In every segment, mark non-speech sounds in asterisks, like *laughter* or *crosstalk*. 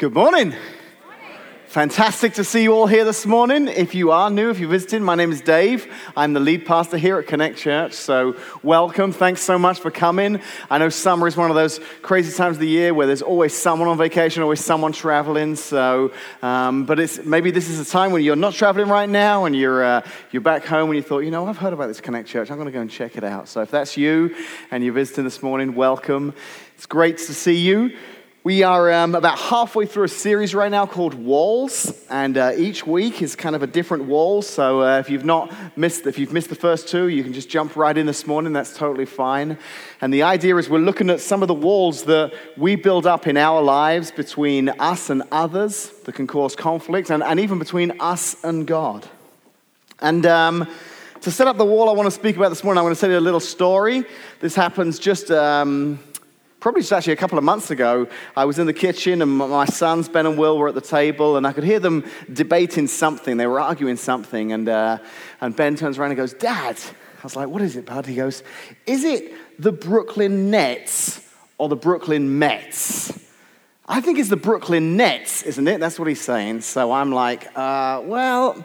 Good morning. Fantastic to see you all here this morning. If you are new, if you're visiting, my name is Dave. I'm the lead pastor here at Connect Church. So, welcome. Thanks so much for coming. I know summer is one of those crazy times of the year where there's always someone on vacation, always someone traveling. So, um, but it's maybe this is a time when you're not traveling right now and you're uh, you're back home and you thought, you know, I've heard about this Connect Church. I'm going to go and check it out. So, if that's you and you're visiting this morning, welcome. It's great to see you. We are um, about halfway through a series right now called Walls, and uh, each week is kind of a different wall. So uh, if you've not missed, if you've missed the first two, you can just jump right in this morning. That's totally fine. And the idea is we're looking at some of the walls that we build up in our lives between us and others that can cause conflict, and, and even between us and God. And um, to set up the wall I want to speak about this morning, I want to tell you a little story. This happens just. Um, probably just actually a couple of months ago, I was in the kitchen and my sons, Ben and Will, were at the table and I could hear them debating something. They were arguing something. And, uh, and Ben turns around and goes, Dad. I was like, What is it, bud? He goes, Is it the Brooklyn Nets or the Brooklyn Mets? I think it's the Brooklyn Nets, isn't it? That's what he's saying. So I'm like, uh, Well,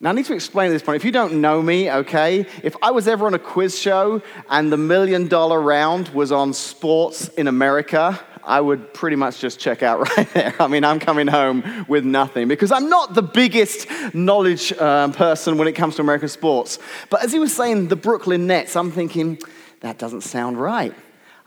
now, I need to explain this point. If you don't know me, okay, if I was ever on a quiz show and the million dollar round was on sports in America, I would pretty much just check out *laughs* right there. I mean, I'm coming home with nothing because I'm not the biggest knowledge um, person when it comes to American sports. But as he was saying, the Brooklyn Nets, I'm thinking, that doesn't sound right.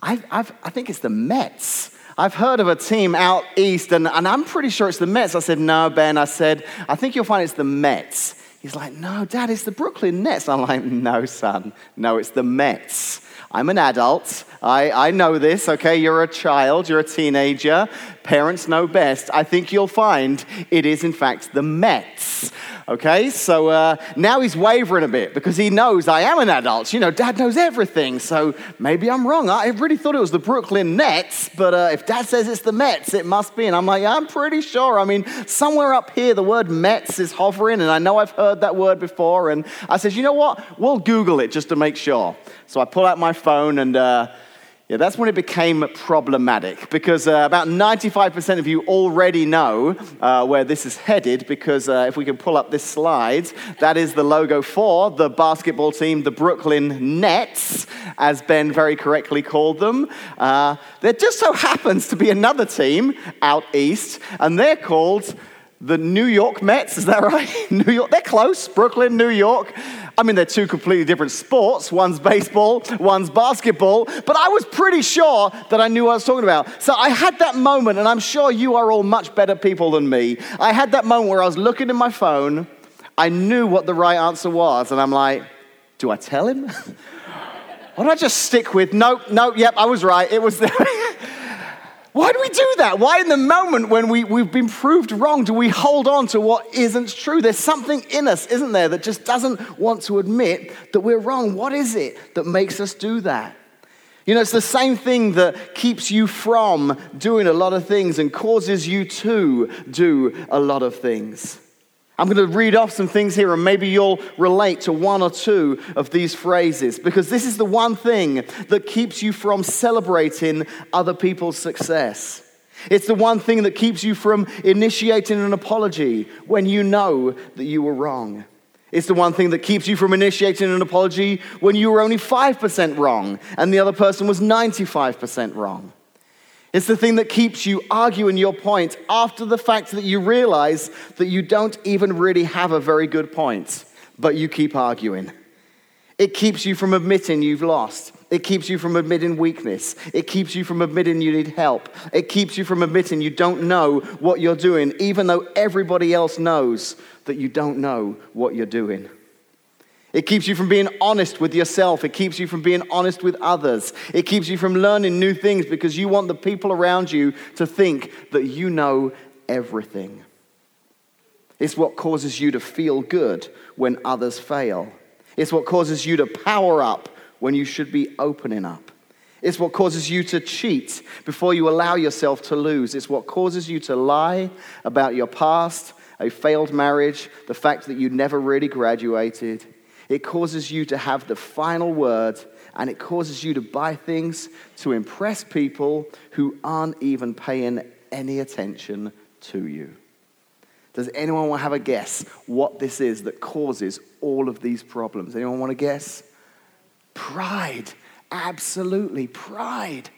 I, I've, I think it's the Mets. I've heard of a team out east, and, and I'm pretty sure it's the Mets. I said, No, Ben. I said, I think you'll find it's the Mets. He's like, No, Dad, it's the Brooklyn Nets. I'm like, No, son. No, it's the Mets. I'm an adult. I, I know this, okay? You're a child, you're a teenager. Parents know best. I think you'll find it is, in fact, the Mets. Okay, so uh, now he's wavering a bit because he knows I am an adult. You know, dad knows everything, so maybe I'm wrong. I really thought it was the Brooklyn Nets, but uh, if dad says it's the Mets, it must be. And I'm like, I'm pretty sure. I mean, somewhere up here, the word Mets is hovering, and I know I've heard that word before. And I says, you know what? We'll Google it just to make sure. So I pull out my phone and. Uh, yeah, that's when it became problematic because uh, about 95% of you already know uh, where this is headed. Because uh, if we can pull up this slide, that is the logo for the basketball team, the Brooklyn Nets, as Ben very correctly called them. Uh, there just so happens to be another team out east, and they're called the New York Mets. Is that *laughs* right? New York, they're close. Brooklyn, New York. I mean, they're two completely different sports. One's baseball, one's basketball. But I was pretty sure that I knew what I was talking about. So I had that moment, and I'm sure you are all much better people than me. I had that moment where I was looking in my phone. I knew what the right answer was, and I'm like, do I tell him? *laughs* or do I just stick with, nope, nope, yep, I was right. It was. *laughs* Why do we do that? Why, in the moment when we, we've been proved wrong, do we hold on to what isn't true? There's something in us, isn't there, that just doesn't want to admit that we're wrong. What is it that makes us do that? You know, it's the same thing that keeps you from doing a lot of things and causes you to do a lot of things. I'm going to read off some things here, and maybe you'll relate to one or two of these phrases because this is the one thing that keeps you from celebrating other people's success. It's the one thing that keeps you from initiating an apology when you know that you were wrong. It's the one thing that keeps you from initiating an apology when you were only 5% wrong and the other person was 95% wrong. It's the thing that keeps you arguing your point after the fact that you realize that you don't even really have a very good point, but you keep arguing. It keeps you from admitting you've lost. It keeps you from admitting weakness. It keeps you from admitting you need help. It keeps you from admitting you don't know what you're doing, even though everybody else knows that you don't know what you're doing. It keeps you from being honest with yourself. It keeps you from being honest with others. It keeps you from learning new things because you want the people around you to think that you know everything. It's what causes you to feel good when others fail. It's what causes you to power up when you should be opening up. It's what causes you to cheat before you allow yourself to lose. It's what causes you to lie about your past, a failed marriage, the fact that you never really graduated. It causes you to have the final word, and it causes you to buy things to impress people who aren't even paying any attention to you. Does anyone want to have a guess what this is that causes all of these problems? Anyone want to guess? Pride. Absolutely, pride.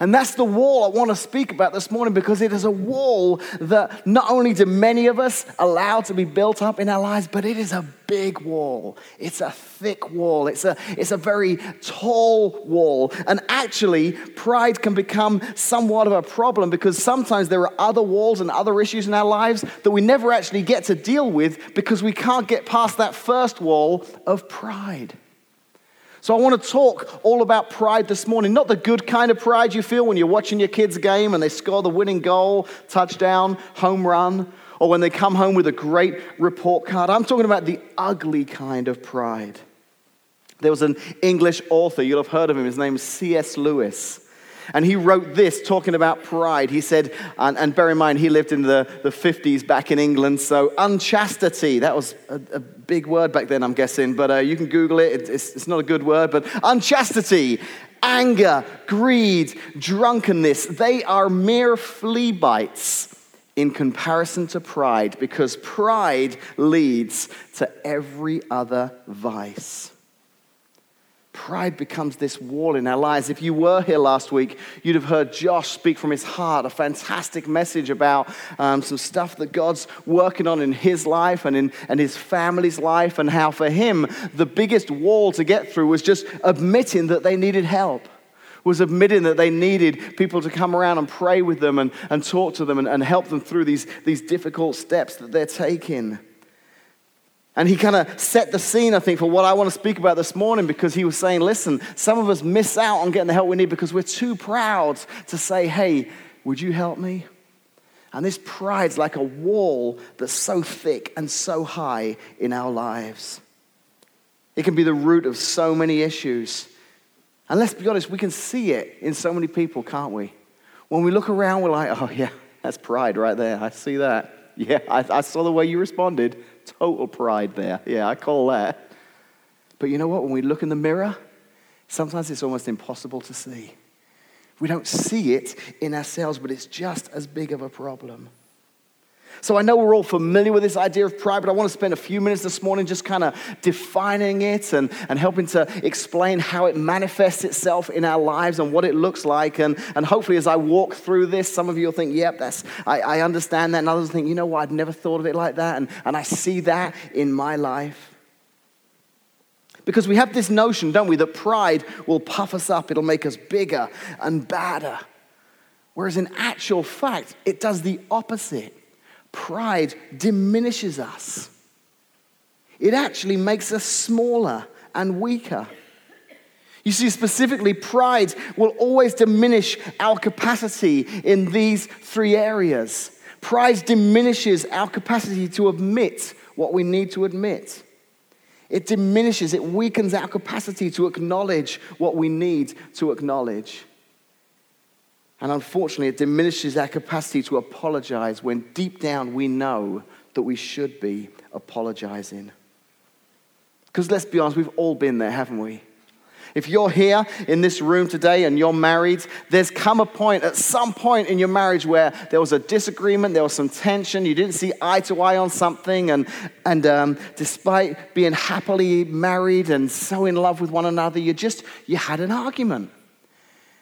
And that's the wall I want to speak about this morning because it is a wall that not only do many of us allow to be built up in our lives, but it is a big wall. It's a thick wall. It's a, it's a very tall wall. And actually, pride can become somewhat of a problem because sometimes there are other walls and other issues in our lives that we never actually get to deal with because we can't get past that first wall of pride. So, I want to talk all about pride this morning. Not the good kind of pride you feel when you're watching your kids' game and they score the winning goal, touchdown, home run, or when they come home with a great report card. I'm talking about the ugly kind of pride. There was an English author, you'll have heard of him, his name is C.S. Lewis. And he wrote this talking about pride. He said, and, and bear in mind, he lived in the, the 50s back in England, so unchastity, that was a, a big word back then, I'm guessing, but uh, you can Google it. It's, it's not a good word, but unchastity, anger, greed, drunkenness, they are mere flea bites in comparison to pride because pride leads to every other vice pride becomes this wall in our lives. If you were here last week, you'd have heard Josh speak from his heart a fantastic message about um, some stuff that God's working on in his life and in and his family's life, and how for him, the biggest wall to get through was just admitting that they needed help. Was admitting that they needed people to come around and pray with them and, and talk to them and, and help them through these, these difficult steps that they're taking. And he kind of set the scene, I think, for what I want to speak about this morning because he was saying, listen, some of us miss out on getting the help we need because we're too proud to say, hey, would you help me? And this pride's like a wall that's so thick and so high in our lives. It can be the root of so many issues. And let's be honest, we can see it in so many people, can't we? When we look around, we're like, oh, yeah, that's pride right there. I see that. Yeah, I, I saw the way you responded. Total pride there. Yeah, I call that. But you know what? When we look in the mirror, sometimes it's almost impossible to see. We don't see it in ourselves, but it's just as big of a problem. So I know we're all familiar with this idea of pride, but I want to spend a few minutes this morning just kind of defining it and, and helping to explain how it manifests itself in our lives and what it looks like. And, and hopefully, as I walk through this, some of you will think, yep, that's, I, I understand that. And others think, you know what, I'd never thought of it like that. And, and I see that in my life. Because we have this notion, don't we, that pride will puff us up, it'll make us bigger and badder. Whereas in actual fact, it does the opposite. Pride diminishes us, it actually makes us smaller and weaker. You see, specifically, pride will always diminish our capacity in these three areas. Pride diminishes our capacity to admit what we need to admit. It diminishes, it weakens our capacity to acknowledge what we need to acknowledge. And unfortunately, it diminishes our capacity to apologize when deep down we know that we should be apologizing. Because let's be honest, we've all been there, haven't we? If you're here in this room today and you're married, there's come a point, at some point in your marriage, where there was a disagreement, there was some tension, you didn't see eye to eye on something, and, and um, despite being happily married and so in love with one another, you just, you had an argument.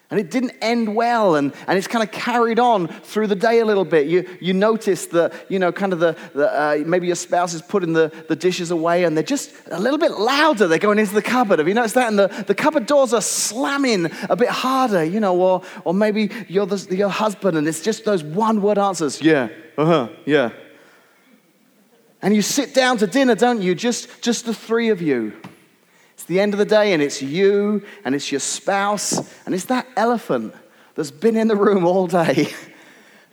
And it didn't end well, and, and it's kind of carried on through the day a little bit. You, you notice that, you know, kind of the, the uh, maybe your spouse is putting the, the dishes away and they're just a little bit louder. They're going into the cupboard. Have you noticed that? And the, the cupboard doors are slamming a bit harder, you know, or, or maybe you're the, your husband and it's just those one word answers. Yeah, uh huh, yeah. And you sit down to dinner, don't you? Just, just the three of you the end of the day, and it's you, and it's your spouse, and it's that elephant that's been in the room all day. *laughs*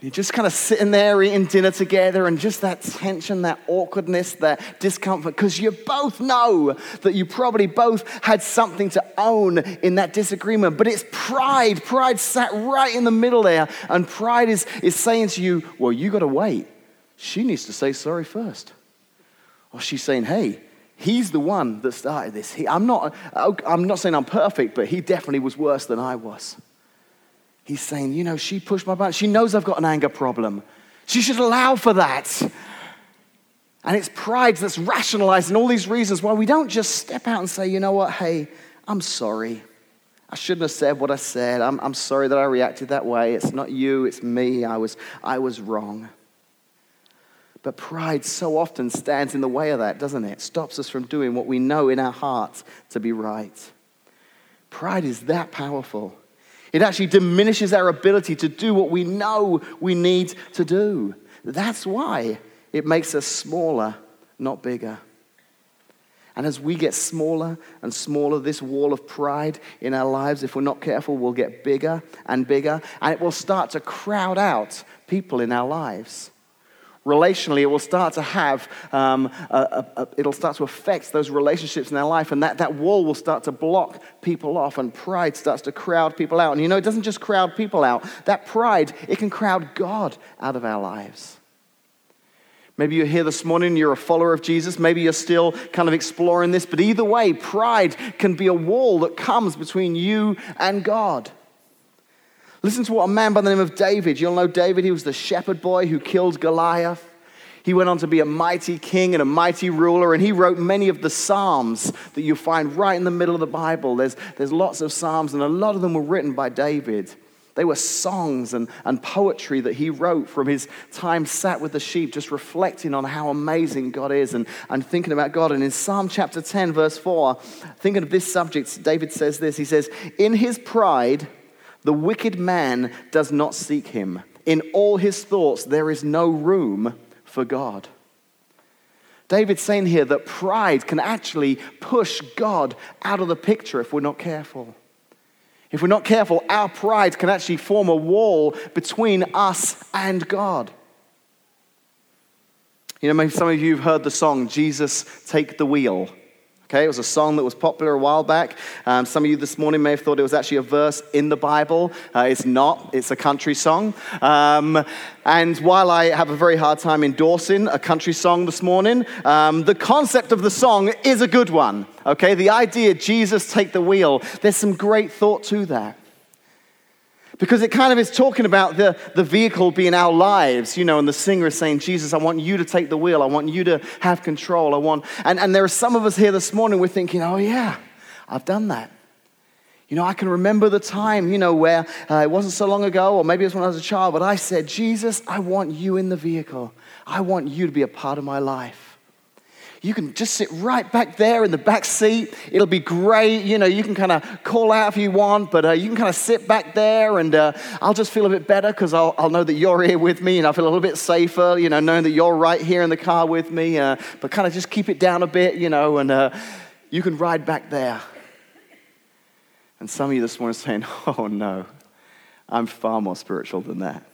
You're just kind of sitting there eating dinner together, and just that tension, that awkwardness, that discomfort, because you both know that you probably both had something to own in that disagreement. But it's pride. Pride sat right in the middle there, and pride is, is saying to you, Well, you got to wait. She needs to say sorry first. Or she's saying, Hey, He's the one that started this. He, I'm, not, oh, I'm not saying I'm perfect, but he definitely was worse than I was. He's saying, you know, she pushed my button. She knows I've got an anger problem. She should allow for that. And it's pride that's rationalizing all these reasons why we don't just step out and say, you know what, hey, I'm sorry. I shouldn't have said what I said. I'm, I'm sorry that I reacted that way. It's not you, it's me. I was, I was wrong. But pride so often stands in the way of that, doesn't it? Stops us from doing what we know in our hearts to be right. Pride is that powerful. It actually diminishes our ability to do what we know we need to do. That's why it makes us smaller, not bigger. And as we get smaller and smaller, this wall of pride in our lives, if we're not careful, will get bigger and bigger, and it will start to crowd out people in our lives. Relationally, it will start to have, um, a, a, a, it'll start to affect those relationships in their life, and that, that wall will start to block people off, and pride starts to crowd people out. And you know, it doesn't just crowd people out, that pride, it can crowd God out of our lives. Maybe you're here this morning, you're a follower of Jesus. Maybe you're still kind of exploring this. But either way, pride can be a wall that comes between you and God. Listen to what a man by the name of David, you'll know David, he was the shepherd boy who killed Goliath. He went on to be a mighty king and a mighty ruler, and he wrote many of the Psalms that you find right in the middle of the Bible. There's, there's lots of Psalms, and a lot of them were written by David. They were songs and, and poetry that he wrote from his time sat with the sheep, just reflecting on how amazing God is and, and thinking about God. And in Psalm chapter 10, verse 4, thinking of this subject, David says this He says, In his pride, the wicked man does not seek him. In all his thoughts, there is no room for God. David's saying here that pride can actually push God out of the picture if we're not careful. If we're not careful, our pride can actually form a wall between us and God. You know, maybe some of you have heard the song, Jesus Take the Wheel. Okay, it was a song that was popular a while back. Um, some of you this morning may have thought it was actually a verse in the Bible. Uh, it's not, it's a country song. Um, and while I have a very hard time endorsing a country song this morning, um, the concept of the song is a good one. Okay, the idea, Jesus take the wheel, there's some great thought to that. Because it kind of is talking about the, the vehicle being our lives, you know, and the singer is saying, Jesus, I want you to take the wheel. I want you to have control. I want, and, and there are some of us here this morning, we're thinking, oh, yeah, I've done that. You know, I can remember the time, you know, where uh, it wasn't so long ago, or maybe it was when I was a child, but I said, Jesus, I want you in the vehicle. I want you to be a part of my life you can just sit right back there in the back seat. It'll be great. You know, you can kind of call out if you want, but uh, you can kind of sit back there and uh, I'll just feel a bit better because I'll, I'll, know that you're here with me and I feel a little bit safer, you know, knowing that you're right here in the car with me. Uh, but kind of just keep it down a bit, you know, and uh, you can ride back there. And some of you this morning are saying, *laughs* oh no, I'm far more spiritual than that.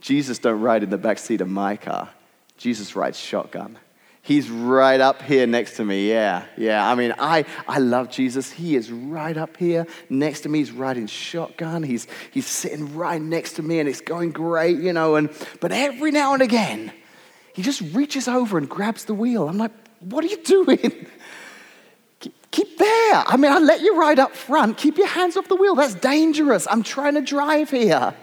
Jesus don't ride in the back seat of my car. Jesus rides shotgun. He's right up here next to me. Yeah, yeah. I mean, I, I love Jesus. He is right up here next to me. He's riding shotgun. He's, he's sitting right next to me and it's going great, you know. And, but every now and again, he just reaches over and grabs the wheel. I'm like, what are you doing? *laughs* keep, keep there. I mean, I let you ride up front. Keep your hands off the wheel. That's dangerous. I'm trying to drive here.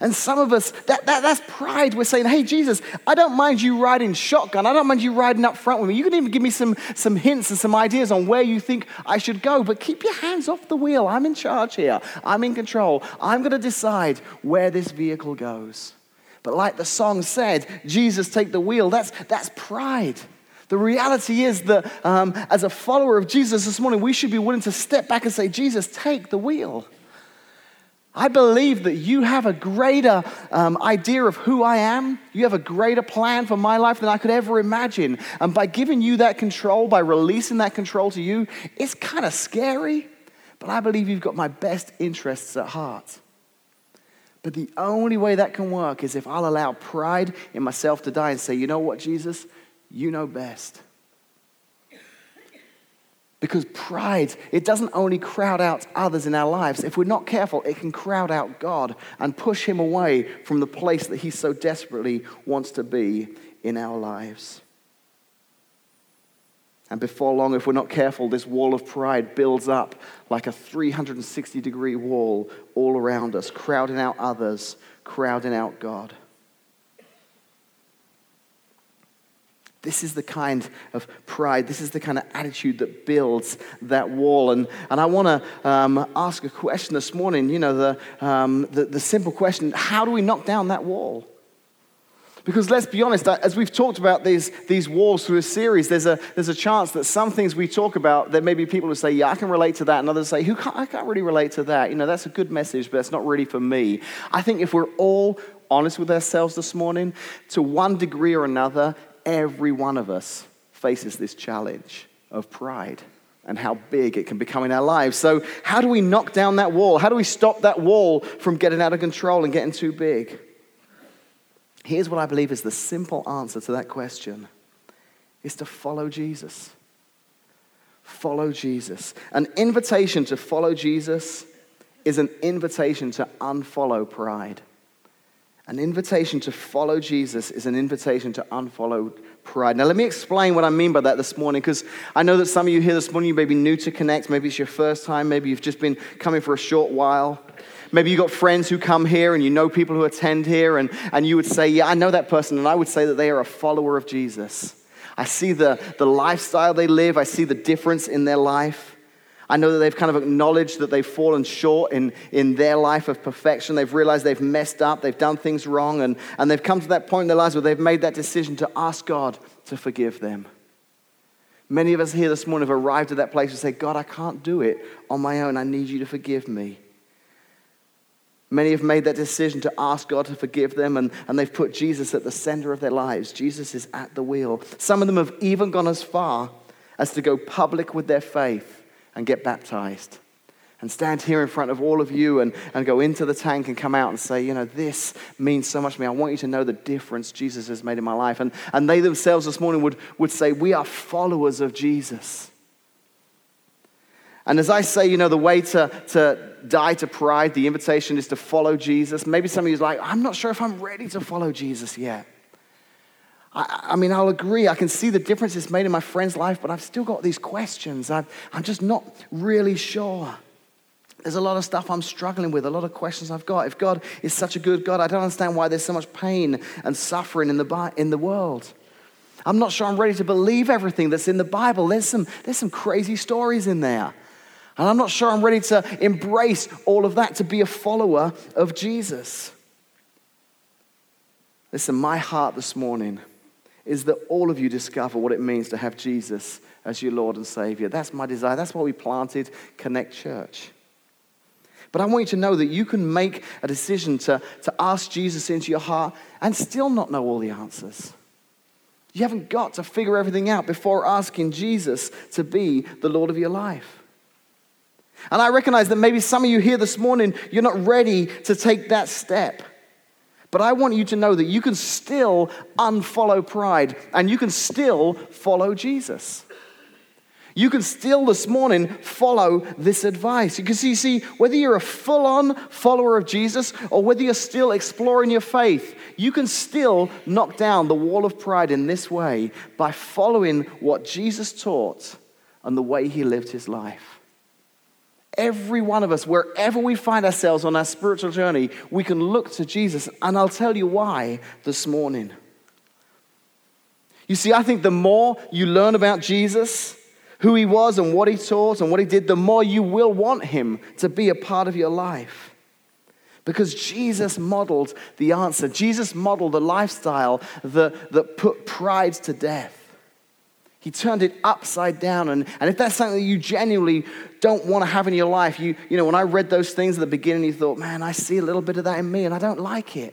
And some of us, that, that, that's pride. We're saying, hey, Jesus, I don't mind you riding shotgun. I don't mind you riding up front with me. You can even give me some, some hints and some ideas on where you think I should go, but keep your hands off the wheel. I'm in charge here. I'm in control. I'm going to decide where this vehicle goes. But like the song said, Jesus, take the wheel. That's, that's pride. The reality is that um, as a follower of Jesus this morning, we should be willing to step back and say, Jesus, take the wheel. I believe that you have a greater um, idea of who I am. You have a greater plan for my life than I could ever imagine. And by giving you that control, by releasing that control to you, it's kind of scary, but I believe you've got my best interests at heart. But the only way that can work is if I'll allow pride in myself to die and say, you know what, Jesus, you know best. Because pride, it doesn't only crowd out others in our lives. If we're not careful, it can crowd out God and push him away from the place that he so desperately wants to be in our lives. And before long, if we're not careful, this wall of pride builds up like a 360 degree wall all around us, crowding out others, crowding out God. This is the kind of pride, this is the kind of attitude that builds that wall. And, and I want to um, ask a question this morning, you know, the, um, the, the simple question how do we knock down that wall? Because let's be honest, as we've talked about these, these walls through a series, there's a, there's a chance that some things we talk about, there may be people who say, Yeah, I can relate to that, and others say, Who can't, I can't really relate to that. You know, that's a good message, but it's not really for me. I think if we're all honest with ourselves this morning, to one degree or another, every one of us faces this challenge of pride and how big it can become in our lives. So, how do we knock down that wall? How do we stop that wall from getting out of control and getting too big? Here's what I believe is the simple answer to that question is to follow Jesus. Follow Jesus. An invitation to follow Jesus is an invitation to unfollow pride. An invitation to follow Jesus is an invitation to unfollow pride. Now, let me explain what I mean by that this morning, because I know that some of you here this morning, you may be new to Connect. Maybe it's your first time. Maybe you've just been coming for a short while. Maybe you've got friends who come here and you know people who attend here, and, and you would say, Yeah, I know that person, and I would say that they are a follower of Jesus. I see the, the lifestyle they live, I see the difference in their life. I know that they've kind of acknowledged that they've fallen short in, in their life of perfection. They've realized they've messed up, they've done things wrong, and, and they've come to that point in their lives where they've made that decision to ask God to forgive them. Many of us here this morning have arrived at that place and say, God, I can't do it on my own. I need you to forgive me. Many have made that decision to ask God to forgive them, and, and they've put Jesus at the center of their lives. Jesus is at the wheel. Some of them have even gone as far as to go public with their faith and get baptized and stand here in front of all of you and, and go into the tank and come out and say, you know, this means so much to me. I want you to know the difference Jesus has made in my life. And, and they themselves this morning would, would say, we are followers of Jesus. And as I say, you know, the way to, to die to pride, the invitation is to follow Jesus. Maybe some of you like, I'm not sure if I'm ready to follow Jesus yet. I, I, mean, I'll agree. I can see the difference it's made in my friend's life, but I've still got these questions. i I'm just not really sure. There's a lot of stuff I'm struggling with, a lot of questions I've got. If God is such a good God, I don't understand why there's so much pain and suffering in the, in the world. I'm not sure I'm ready to believe everything that's in the Bible. There's some, there's some crazy stories in there. And I'm not sure I'm ready to embrace all of that to be a follower of Jesus. Listen, my heart this morning is that all of you discover what it means to have Jesus as your Lord and Savior. That's my desire. That's why we planted Connect Church. But I want you to know that you can make a decision to, to ask Jesus into your heart and still not know all the answers. You haven't got to figure everything out before asking Jesus to be the Lord of your life. And I recognize that maybe some of you here this morning, you're not ready to take that step. But I want you to know that you can still unfollow pride and you can still follow Jesus. You can still this morning follow this advice. Because you see, whether you're a full on follower of Jesus or whether you're still exploring your faith, you can still knock down the wall of pride in this way by following what Jesus taught and the way he lived his life. Every one of us, wherever we find ourselves on our spiritual journey, we can look to Jesus. And I'll tell you why this morning. You see, I think the more you learn about Jesus, who he was and what he taught and what he did, the more you will want him to be a part of your life. Because Jesus modeled the answer. Jesus modeled the lifestyle that, that put pride to death. He turned it upside down. And, and if that's something that you genuinely don't want to have in your life, you, you know, when I read those things at the beginning, you thought, man, I see a little bit of that in me and I don't like it.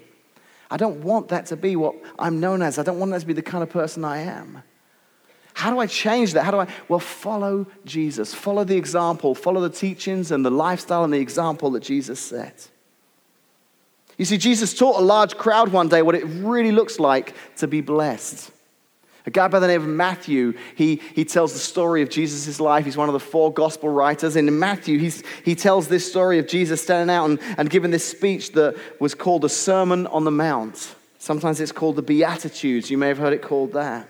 I don't want that to be what I'm known as. I don't want that to be the kind of person I am. How do I change that? How do I? Well, follow Jesus. Follow the example. Follow the teachings and the lifestyle and the example that Jesus set. You see, Jesus taught a large crowd one day what it really looks like to be blessed. A guy by the name of Matthew, he, he tells the story of Jesus' life. He's one of the four gospel writers. In Matthew, he's, he tells this story of Jesus standing out and, and giving this speech that was called the Sermon on the Mount. Sometimes it's called the Beatitudes. You may have heard it called that.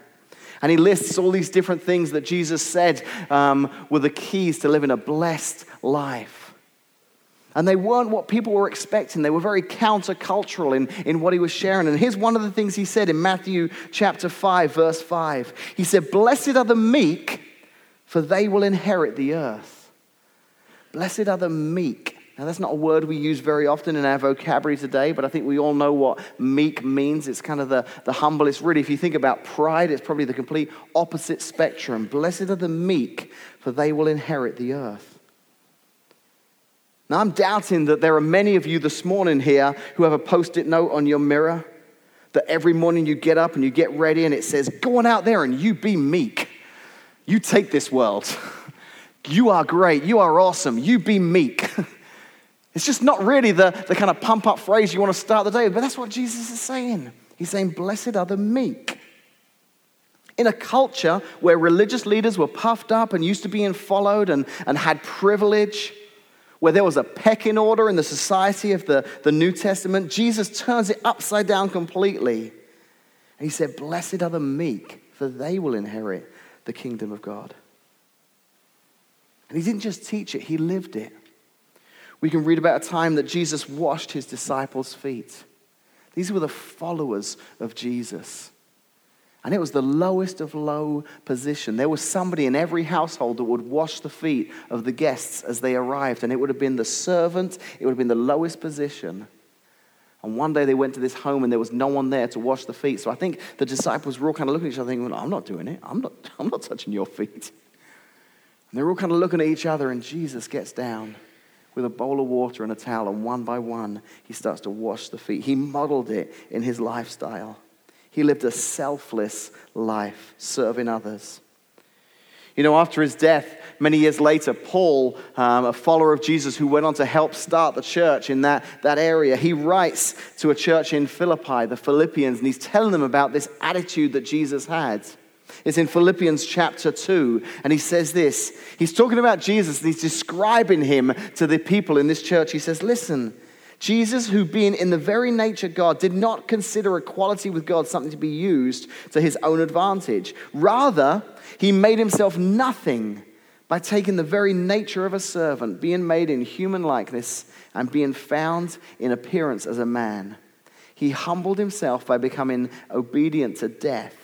And he lists all these different things that Jesus said um, were the keys to living a blessed life. And they weren't what people were expecting. They were very countercultural in, in what he was sharing. And here's one of the things he said in Matthew chapter 5, verse 5. He said, Blessed are the meek, for they will inherit the earth. Blessed are the meek. Now, that's not a word we use very often in our vocabulary today, but I think we all know what meek means. It's kind of the, the humblest. Really, if you think about pride, it's probably the complete opposite spectrum. Blessed are the meek, for they will inherit the earth. Now, I'm doubting that there are many of you this morning here who have a post it note on your mirror that every morning you get up and you get ready and it says, Go on out there and you be meek. You take this world. *laughs* You are great. You are awesome. You be meek. *laughs* It's just not really the, the kind of pump up phrase you want to start the day with, but that's what Jesus is saying. He's saying, Blessed are the meek. In a culture where religious leaders were puffed up and used to being followed and, and had privilege, where there was a pecking order in the society of the, the New Testament, Jesus turns it upside down completely. And he said, Blessed are the meek, for they will inherit the kingdom of God. And he didn't just teach it, he lived it. We can read about a time that Jesus washed his disciples' feet. These were the followers of Jesus. And it was the lowest of low position. There was somebody in every household that would wash the feet of the guests as they arrived. And it would have been the servant, it would have been the lowest position. And one day they went to this home and there was no one there to wash the feet. So I think the disciples were all kind of looking at each other thinking, well, I'm not doing it. I'm not, *laughs* I'm not touching your feet. And they're all kind of looking at each other and Jesus gets down with a bowl of water and a towel, and one by one, he starts to wash the feet. He modeled it in his lifestyle. He lived a selfless life, serving others. You know, after his death, many years later, Paul, um, a follower of Jesus who went on to help start the church in that, that area, he writes to a church in Philippi, the Philippians, and he's telling them about this attitude that Jesus had. It's in Philippians chapter 2, and he says this. He's talking about Jesus, and he's describing him to the people in this church. He says, Listen, Jesus, who being in the very nature God, did not consider equality with God something to be used to his own advantage. Rather, he made himself nothing by taking the very nature of a servant, being made in human likeness, and being found in appearance as a man. He humbled himself by becoming obedient to death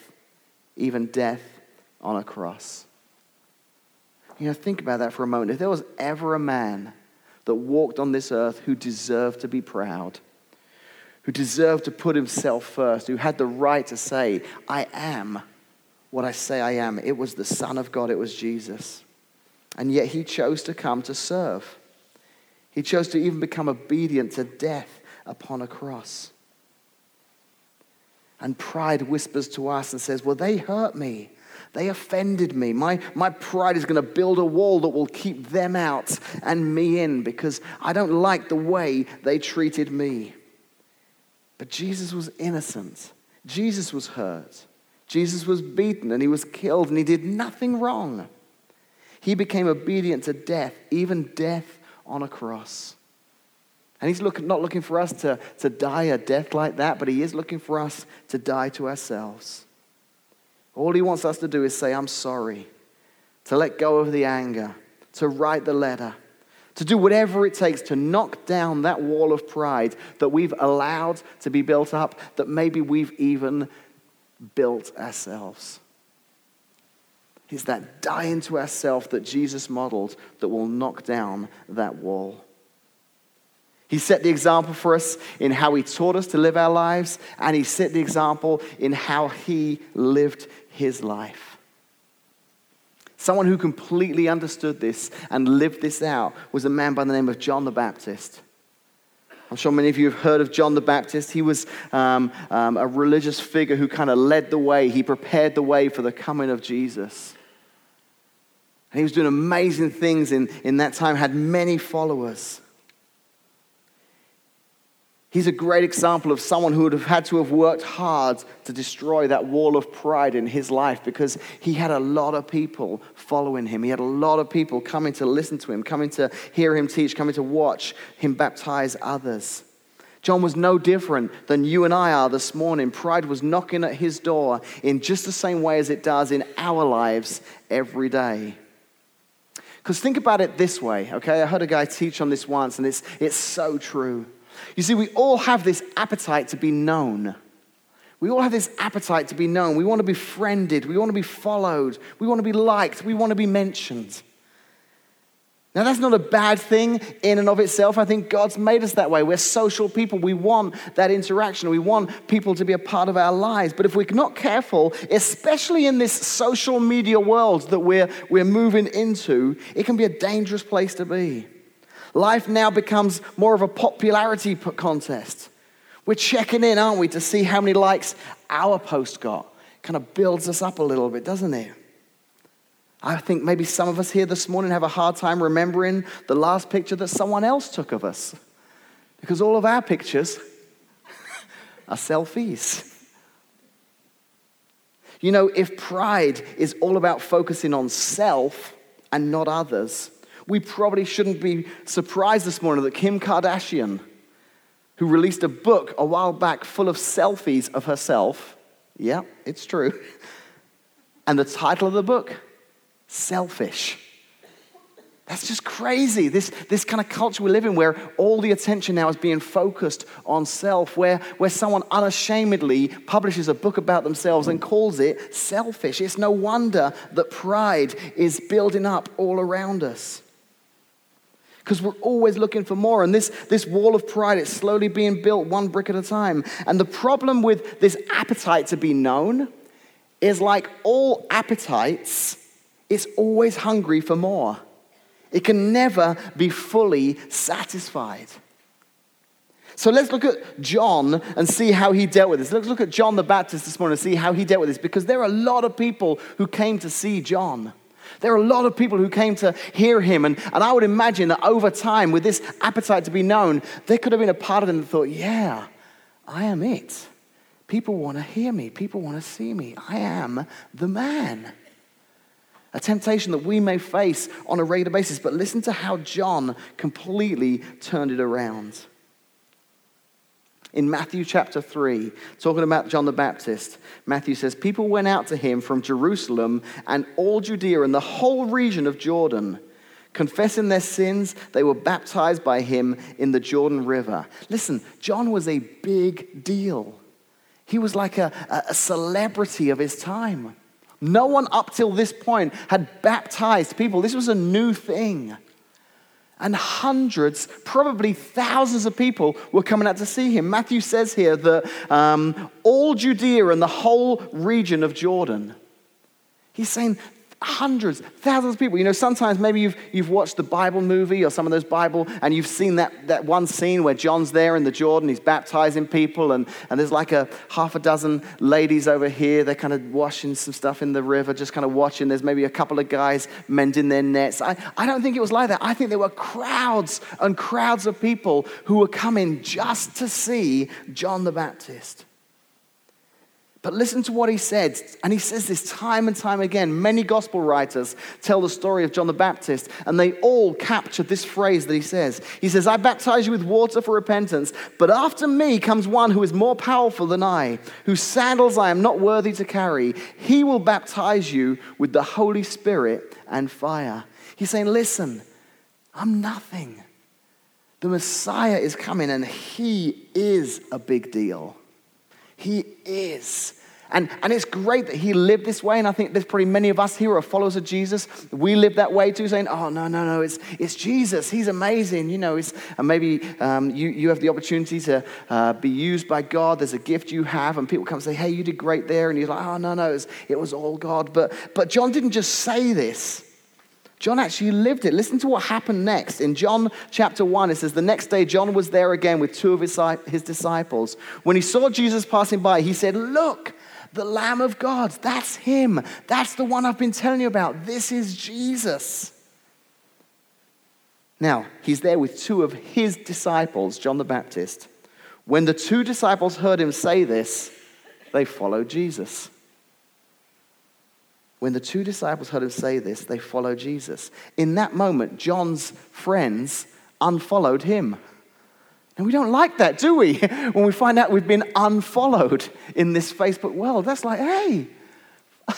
even death on a cross. You know, think about that for a moment. If there was ever a man that walked on this earth who deserved to be proud, who deserved to put himself first, who had the right to say, I am what I say I am, it was the Son of God, it was Jesus. And yet he chose to come to serve. He chose to even become obedient to death upon a cross. And pride whispers to us and says, Well, they hurt me. They offended me. My, my pride is going to build a wall that will keep them out and me in because I don't like the way they treated me. But Jesus was innocent. Jesus was hurt. Jesus was beaten and he was killed and he did nothing wrong. He became obedient to death, even death on a cross. And he's look, not looking for us to, to die a death like that, but he is looking for us to die to ourselves. All he wants us to do is say, I'm sorry, to let go of the anger, to write the letter, to do whatever it takes to knock down that wall of pride that we've allowed to be built up, that maybe we've even built ourselves. It's that dying to ourselves that Jesus modeled that will knock down that wall. He set the example for us in how he taught us to live our lives, and he set the example in how he lived his life. Someone who completely understood this and lived this out was a man by the name of John the Baptist. I'm sure many of you have heard of John the Baptist. He was um, um, a religious figure who kind of led the way, he prepared the way for the coming of Jesus. And he was doing amazing things in, in that time, had many followers. He's a great example of someone who would have had to have worked hard to destroy that wall of pride in his life because he had a lot of people following him. He had a lot of people coming to listen to him, coming to hear him teach, coming to watch him baptize others. John was no different than you and I are this morning. Pride was knocking at his door in just the same way as it does in our lives every day. Because think about it this way, okay? I heard a guy teach on this once, and it's, it's so true. You see, we all have this appetite to be known. We all have this appetite to be known. We want to be friended. We want to be followed. We want to be liked. We want to be mentioned. Now, that's not a bad thing in and of itself. I think God's made us that way. We're social people. We want that interaction. We want people to be a part of our lives. But if we're not careful, especially in this social media world that we're, we're moving into, it can be a dangerous place to be. Life now becomes more of a popularity contest. We're checking in, aren't we, to see how many likes our post got. Kind of builds us up a little bit, doesn't it? I think maybe some of us here this morning have a hard time remembering the last picture that someone else took of us. Because all of our pictures *laughs* are selfies. You know, if pride is all about focusing on self and not others, we probably shouldn't be surprised this morning that Kim Kardashian, who released a book a while back full of selfies of herself, yeah, it's true, and the title of the book, selfish. That's just crazy. This, this kind of culture we live in where all the attention now is being focused on self, where, where someone unashamedly publishes a book about themselves and calls it selfish. It's no wonder that pride is building up all around us. Because we're always looking for more. And this, this wall of pride, it's slowly being built one brick at a time. And the problem with this appetite to be known is like all appetites, it's always hungry for more. It can never be fully satisfied. So let's look at John and see how he dealt with this. Let's look at John the Baptist this morning and see how he dealt with this because there are a lot of people who came to see John. There are a lot of people who came to hear him, and, and I would imagine that over time, with this appetite to be known, there could have been a part of them that thought, Yeah, I am it. People want to hear me, people want to see me. I am the man a temptation that we may face on a regular basis. But listen to how John completely turned it around. In Matthew chapter 3, talking about John the Baptist, Matthew says, People went out to him from Jerusalem and all Judea and the whole region of Jordan. Confessing their sins, they were baptized by him in the Jordan River. Listen, John was a big deal. He was like a, a celebrity of his time. No one up till this point had baptized people. This was a new thing. And hundreds, probably thousands of people were coming out to see him. Matthew says here that um, all Judea and the whole region of Jordan. He's saying hundreds, thousands of people. You know, sometimes maybe you've, you've watched the Bible movie or some of those Bible, and you've seen that, that one scene where John's there in the Jordan, he's baptizing people, and, and there's like a half a dozen ladies over here. They're kind of washing some stuff in the river, just kind of watching. There's maybe a couple of guys mending their nets. I, I don't think it was like that. I think there were crowds and crowds of people who were coming just to see John the Baptist. But listen to what he said. And he says this time and time again. Many gospel writers tell the story of John the Baptist, and they all capture this phrase that he says. He says, I baptize you with water for repentance, but after me comes one who is more powerful than I, whose sandals I am not worthy to carry. He will baptize you with the Holy Spirit and fire. He's saying, Listen, I'm nothing. The Messiah is coming, and he is a big deal. He is. And, and it's great that he lived this way. And I think there's probably many of us here who are followers of Jesus. We live that way too, saying, oh, no, no, no, it's, it's Jesus. He's amazing. You know, it's, and maybe um, you, you have the opportunity to uh, be used by God. There's a gift you have. And people come and say, hey, you did great there. And he's like, oh, no, no, it was, it was all God. But, but John didn't just say this. John actually lived it. Listen to what happened next. In John chapter 1, it says, The next day, John was there again with two of his, his disciples. When he saw Jesus passing by, he said, Look, the Lamb of God. That's him. That's the one I've been telling you about. This is Jesus. Now, he's there with two of his disciples, John the Baptist. When the two disciples heard him say this, they followed Jesus. When the two disciples heard him say this, they followed Jesus. In that moment, John's friends unfollowed him. And we don't like that, do we? *laughs* when we find out we've been unfollowed in this Facebook world, that's like, hey. *laughs*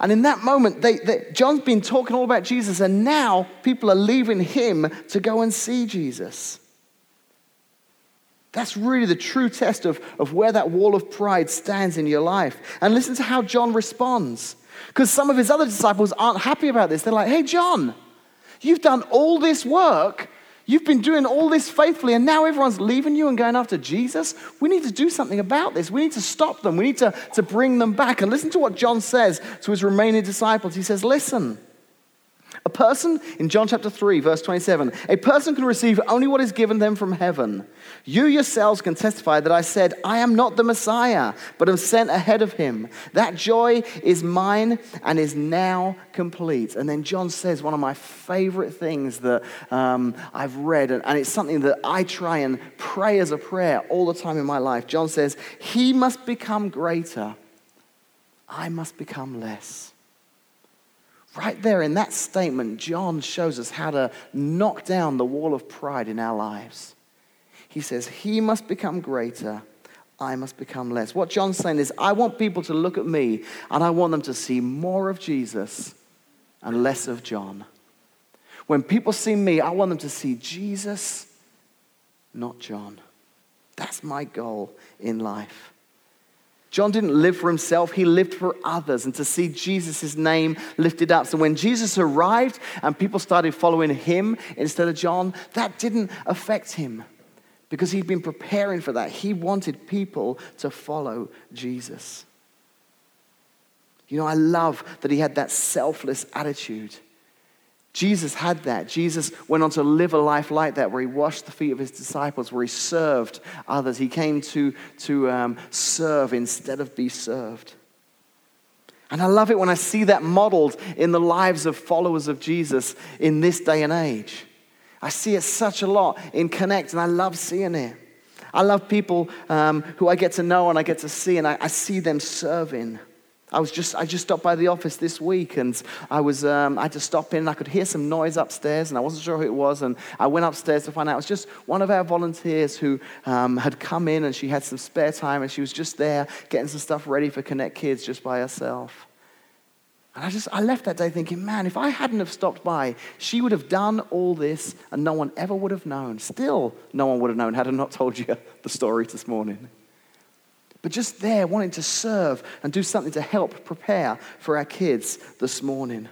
and in that moment, they, they, John's been talking all about Jesus, and now people are leaving him to go and see Jesus. That's really the true test of, of where that wall of pride stands in your life. And listen to how John responds. Because some of his other disciples aren't happy about this. They're like, hey, John, you've done all this work You've been doing all this faithfully, and now everyone's leaving you and going after Jesus. We need to do something about this. We need to stop them. We need to, to bring them back. And listen to what John says to his remaining disciples. He says, Listen, a person, in John chapter 3, verse 27, a person can receive only what is given them from heaven. You yourselves can testify that I said, I am not the Messiah, but am sent ahead of him. That joy is mine and is now complete. And then John says one of my favorite things that um, I've read, and, and it's something that I try and pray as a prayer all the time in my life. John says, He must become greater, I must become less. Right there in that statement, John shows us how to knock down the wall of pride in our lives. He says, He must become greater, I must become less. What John's saying is, I want people to look at me and I want them to see more of Jesus and less of John. When people see me, I want them to see Jesus, not John. That's my goal in life. John didn't live for himself, he lived for others and to see Jesus' name lifted up. So when Jesus arrived and people started following him instead of John, that didn't affect him because he'd been preparing for that. He wanted people to follow Jesus. You know, I love that he had that selfless attitude. Jesus had that. Jesus went on to live a life like that, where he washed the feet of his disciples, where he served others. He came to, to um, serve instead of be served. And I love it when I see that modeled in the lives of followers of Jesus in this day and age. I see it such a lot in Connect, and I love seeing it. I love people um, who I get to know and I get to see, and I, I see them serving. I was just, I just stopped by the office this week and I was, um, I had to stop in I could hear some noise upstairs and I wasn't sure who it was. And I went upstairs to find out it was just one of our volunteers who um, had come in and she had some spare time and she was just there getting some stuff ready for Connect Kids just by herself. And I just, I left that day thinking, man, if I hadn't have stopped by, she would have done all this and no one ever would have known. Still, no one would have known had I not told you *laughs* the story this morning but just there wanting to serve and do something to help prepare for our kids this morning.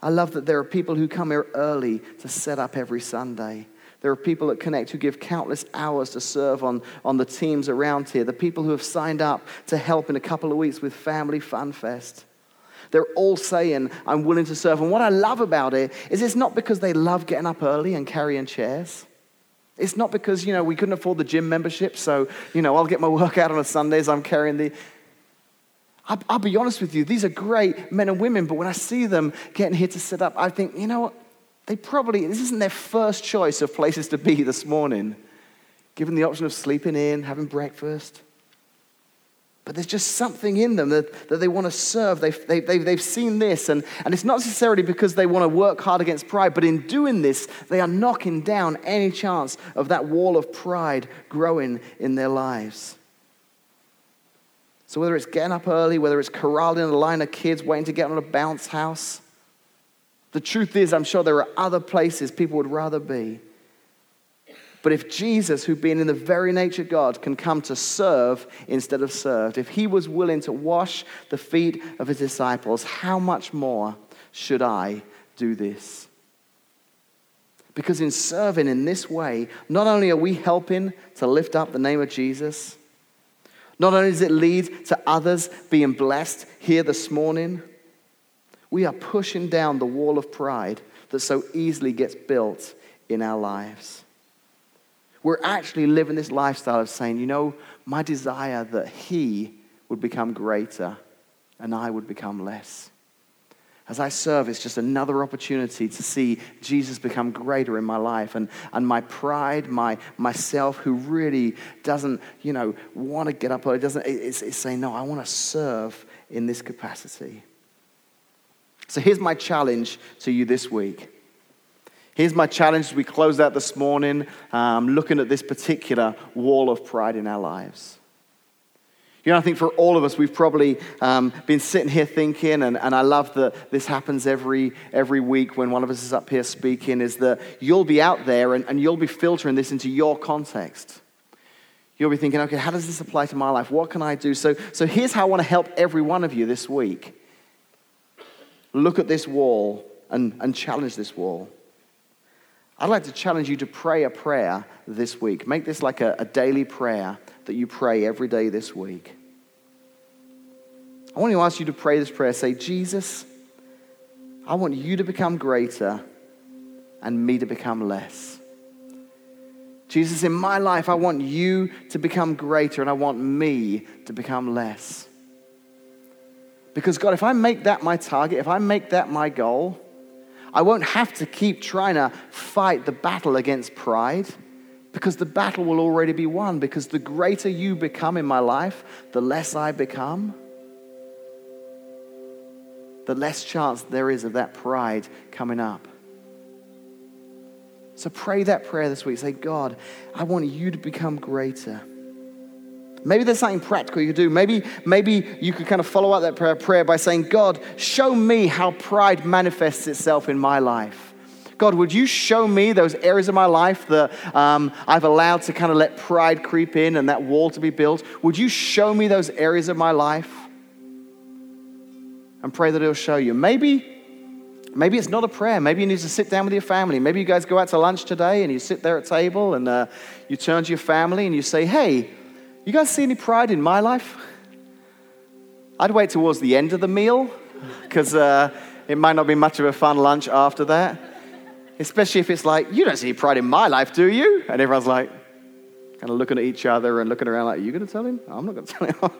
I love that there are people who come here early to set up every Sunday. There are people at Connect who give countless hours to serve on, on the teams around here. The people who have signed up to help in a couple of weeks with Family Fun Fest. They're all saying, I'm willing to serve. And what I love about it is it's not because they love getting up early and carrying chairs. It's not because, you know, we couldn't afford the gym membership, so, you know, I'll get my *laughs* workout on a Sunday as I'm carrying the. I'll, I'll be honest with you, these are great men and women, but when I see them getting here to sit up, I think, you know what? They probably, this isn't their first choice of places to be this morning. Given the option of sleeping in, having breakfast. But there's just something in them that, that they want to serve. They've, they, they, they've seen this, and, and it's not necessarily because they want to work hard against pride, but in doing this, they are knocking down any chance of that wall of pride growing in their lives. So, whether it's getting up early, whether it's corralling a line of kids waiting to get on a bounce house, the truth is, I'm sure there are other places people would rather be. But if Jesus, who being in the very nature of God, can come to serve instead of served, if he was willing to wash the feet of his disciples, how much more should I do this? Because in serving in this way, not only are we helping to lift up the name of Jesus, not only does it lead to others being blessed here this morning, we are pushing down the wall of pride that so easily gets built in our lives. We're actually living this lifestyle of saying, you know, my desire that He would become greater and I would become less. As I serve, it's just another opportunity to see Jesus become greater in my life. And, and my pride, my myself, who really doesn't, you know, want to get up or doesn't, it's, it's saying, no, I want to serve in this capacity. So here's my challenge to you this week Here's my challenge as we close out this morning, um, looking at this particular wall of pride in our lives. You know, I think for all of us, we've probably um, been sitting here thinking, and, and I love that this happens every, every week when one of us is up here speaking, is that you'll be out there and, and you'll be filtering this into your context. You'll be thinking, okay, how does this apply to my life? What can I do? So, so here's how I want to help every one of you this week. Look at this wall and, and challenge this wall. I'd like to challenge you to pray a prayer this week. Make this like a, a daily prayer that you pray every day this week. I want to ask you to pray this prayer. Say, Jesus, I want you to become greater and me to become less. Jesus, in my life, I want you to become greater and I want me to become less. Because, God, if I make that my target, if I make that my goal, I won't have to keep trying to fight the battle against pride because the battle will already be won. Because the greater you become in my life, the less I become, the less chance there is of that pride coming up. So pray that prayer this week. Say, God, I want you to become greater. Maybe there's something practical you could do. Maybe, maybe you could kind of follow up that prayer, prayer by saying, God, show me how pride manifests itself in my life. God, would you show me those areas of my life that um, I've allowed to kind of let pride creep in and that wall to be built? Would you show me those areas of my life? And pray that He'll show you. Maybe Maybe it's not a prayer. Maybe you need to sit down with your family. Maybe you guys go out to lunch today and you sit there at table and uh, you turn to your family and you say, Hey, you guys see any pride in my life? I'd wait towards the end of the meal because uh, it might not be much of a fun lunch after that. Especially if it's like, you don't see pride in my life, do you? And everyone's like, kind of looking at each other and looking around like, are you going to tell him? I'm not going *laughs* to tell him.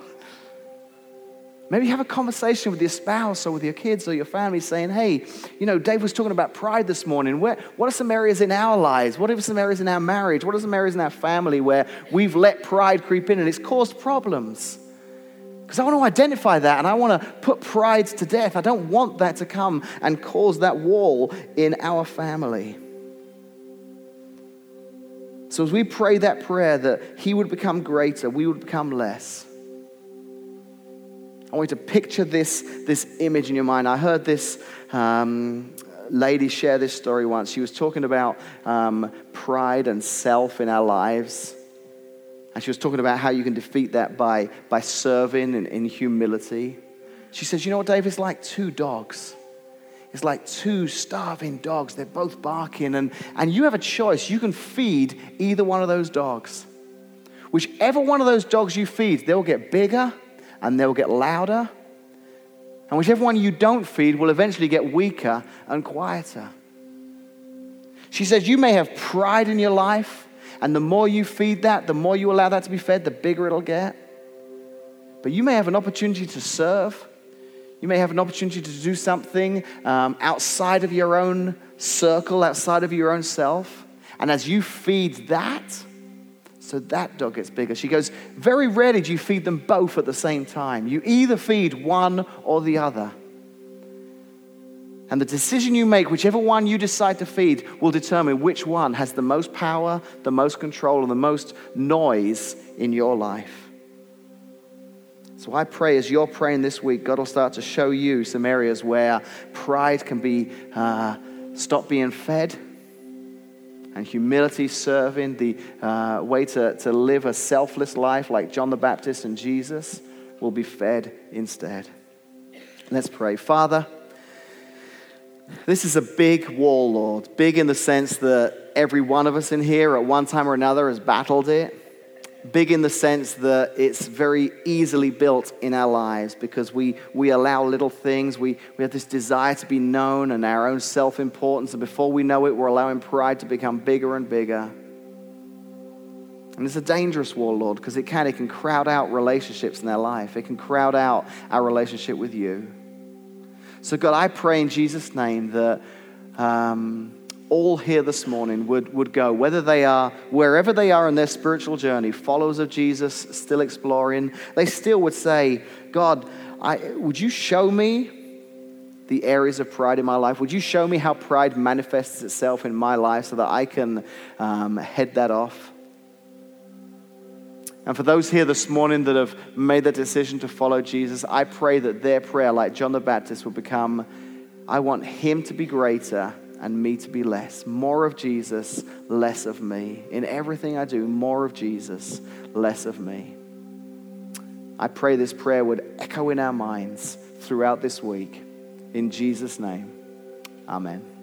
Maybe have a conversation with your spouse or with your kids or your family saying, hey, you know, Dave was talking about pride this morning. Where, what are some areas in our lives? What are some areas in our marriage? What are some areas in our family where we've let pride creep in and it's caused problems? Because I want to identify that and I want to put pride to death. I don't want that to come and cause that wall in our family. So as we pray that prayer that He would become greater, we would become less. I want you to picture this, this image in your mind. I heard this um, lady share this story once. She was talking about um, pride and self in our lives. And she was talking about how you can defeat that by, by serving and in humility. She says, You know what, Dave? It's like two dogs. It's like two starving dogs. They're both barking, and, and you have a choice. You can feed either one of those dogs. Whichever one of those dogs you feed, they'll get bigger and they'll get louder. And whichever one you don't feed will eventually get weaker and quieter. She says, You may have pride in your life, and the more you feed that, the more you allow that to be fed, the bigger it'll get. But you may have an opportunity to serve. You may have an opportunity to do something um, outside of your own circle, outside of your own self. And as you feed that, so that dog gets bigger. She goes, Very rarely do you feed them both at the same time. You either feed one or the other. And the decision you make, whichever one you decide to feed, will determine which one has the most power, the most control, and the most noise in your life. So I pray as you're praying this week, God will start to show you some areas where pride can be uh, stop being fed and humility, serving, the uh, way to, to live a selfless life like John the Baptist and Jesus will be fed instead. Let's pray. Father, this is a big wall, Lord. Big in the sense that every one of us in here at one time or another has battled it big in the sense that it's very easily built in our lives because we, we allow little things. We, we have this desire to be known and our own self importance. And before we know it, we're allowing pride to become bigger and bigger. And it's a dangerous war, Lord, because it can. It can crowd out relationships in our life, it can crowd out our relationship with you. So, God, I pray in Jesus' name that. Um, all here this morning would, would go, whether they are wherever they are in their spiritual journey, followers of Jesus, still exploring, they still would say, God, I, would you show me the areas of pride in my life? Would you show me how pride manifests itself in my life so that I can um, head that off? And for those here this morning that have made the decision to follow Jesus, I pray that their prayer, like John the Baptist, will become I want him to be greater and me to be less. More of Jesus, less of me. In everything I do, more of Jesus, less of me. I pray this prayer would echo in our minds throughout this week. In Jesus' name, amen.